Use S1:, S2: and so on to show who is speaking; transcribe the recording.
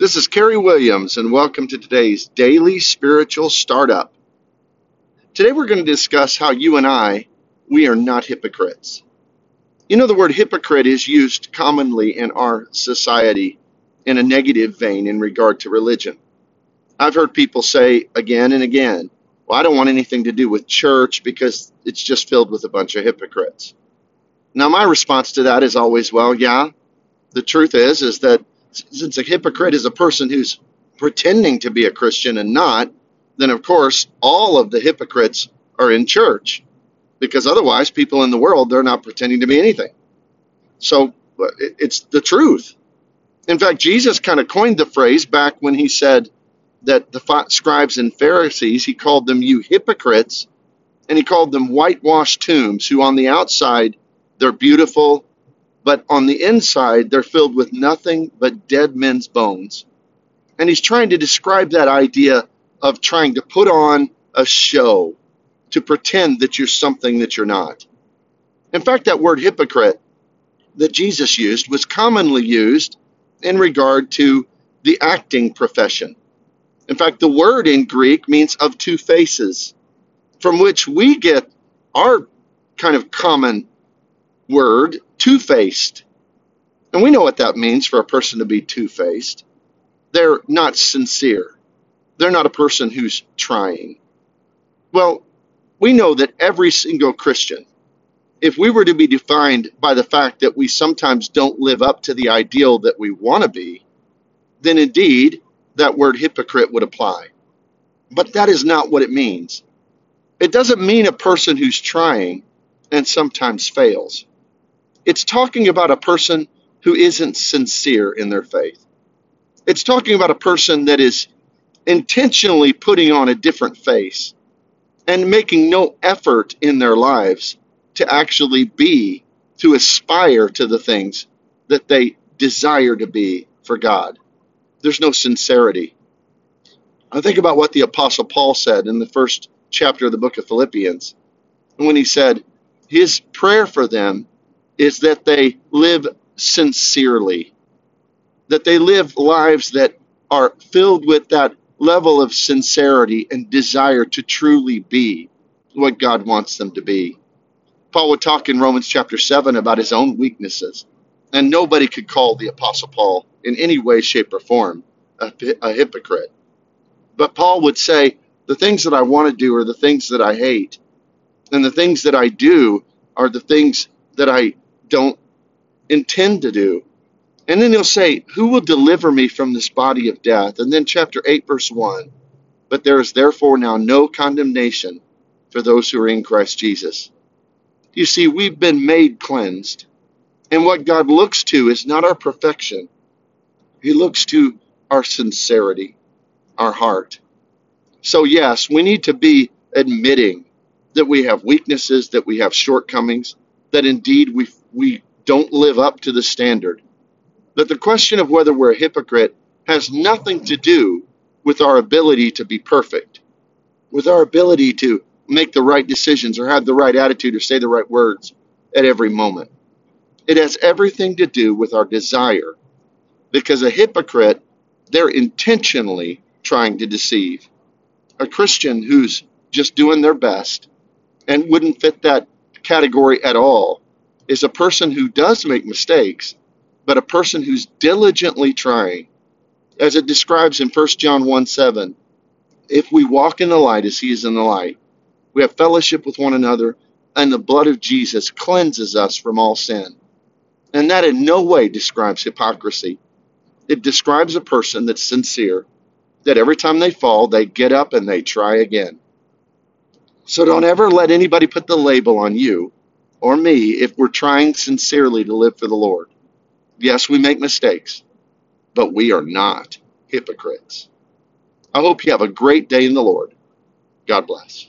S1: This is Kerry Williams, and welcome to today's Daily Spiritual Startup. Today we're going to discuss how you and I, we are not hypocrites. You know, the word hypocrite is used commonly in our society in a negative vein in regard to religion. I've heard people say again and again, well, I don't want anything to do with church because it's just filled with a bunch of hypocrites. Now, my response to that is always, well, yeah, the truth is, is that since a hypocrite is a person who's pretending to be a Christian and not, then of course all of the hypocrites are in church because otherwise people in the world they're not pretending to be anything. So it's the truth. In fact, Jesus kind of coined the phrase back when he said that the scribes and Pharisees, he called them you hypocrites, and he called them whitewashed tombs, who on the outside they're beautiful but on the inside, they're filled with nothing but dead men's bones. And he's trying to describe that idea of trying to put on a show, to pretend that you're something that you're not. In fact, that word hypocrite that Jesus used was commonly used in regard to the acting profession. In fact, the word in Greek means of two faces, from which we get our kind of common word two faced. And we know what that means for a person to be two faced. They're not sincere, they're not a person who's trying. Well, we know that every single Christian, if we were to be defined by the fact that we sometimes don't live up to the ideal that we want to be, then indeed that word hypocrite would apply. But that is not what it means. It doesn't mean a person who's trying and sometimes fails. It's talking about a person who isn't sincere in their faith. It's talking about a person that is intentionally putting on a different face and making no effort in their lives to actually be, to aspire to the things that they desire to be for God. There's no sincerity. I think about what the Apostle Paul said in the first chapter of the book of Philippians when he said his prayer for them is that they live sincerely, that they live lives that are filled with that level of sincerity and desire to truly be what God wants them to be. Paul would talk in Romans chapter 7 about his own weaknesses, and nobody could call the Apostle Paul in any way, shape, or form a, a hypocrite. But Paul would say, The things that I want to do are the things that I hate, and the things that I do are the things that I don't intend to do. And then he'll say, Who will deliver me from this body of death? And then chapter 8, verse 1 But there is therefore now no condemnation for those who are in Christ Jesus. You see, we've been made cleansed. And what God looks to is not our perfection, He looks to our sincerity, our heart. So, yes, we need to be admitting that we have weaknesses, that we have shortcomings, that indeed we we don't live up to the standard. That the question of whether we're a hypocrite has nothing to do with our ability to be perfect, with our ability to make the right decisions or have the right attitude or say the right words at every moment. It has everything to do with our desire because a hypocrite, they're intentionally trying to deceive. A Christian who's just doing their best and wouldn't fit that category at all is a person who does make mistakes, but a person who's diligently trying. As it describes in 1 John 1 7, if we walk in the light as he is in the light, we have fellowship with one another, and the blood of Jesus cleanses us from all sin. And that in no way describes hypocrisy. It describes a person that's sincere, that every time they fall, they get up and they try again. So don't ever let anybody put the label on you or me if we're trying sincerely to live for the Lord. Yes, we make mistakes, but we are not hypocrites. I hope you have a great day in the Lord. God bless.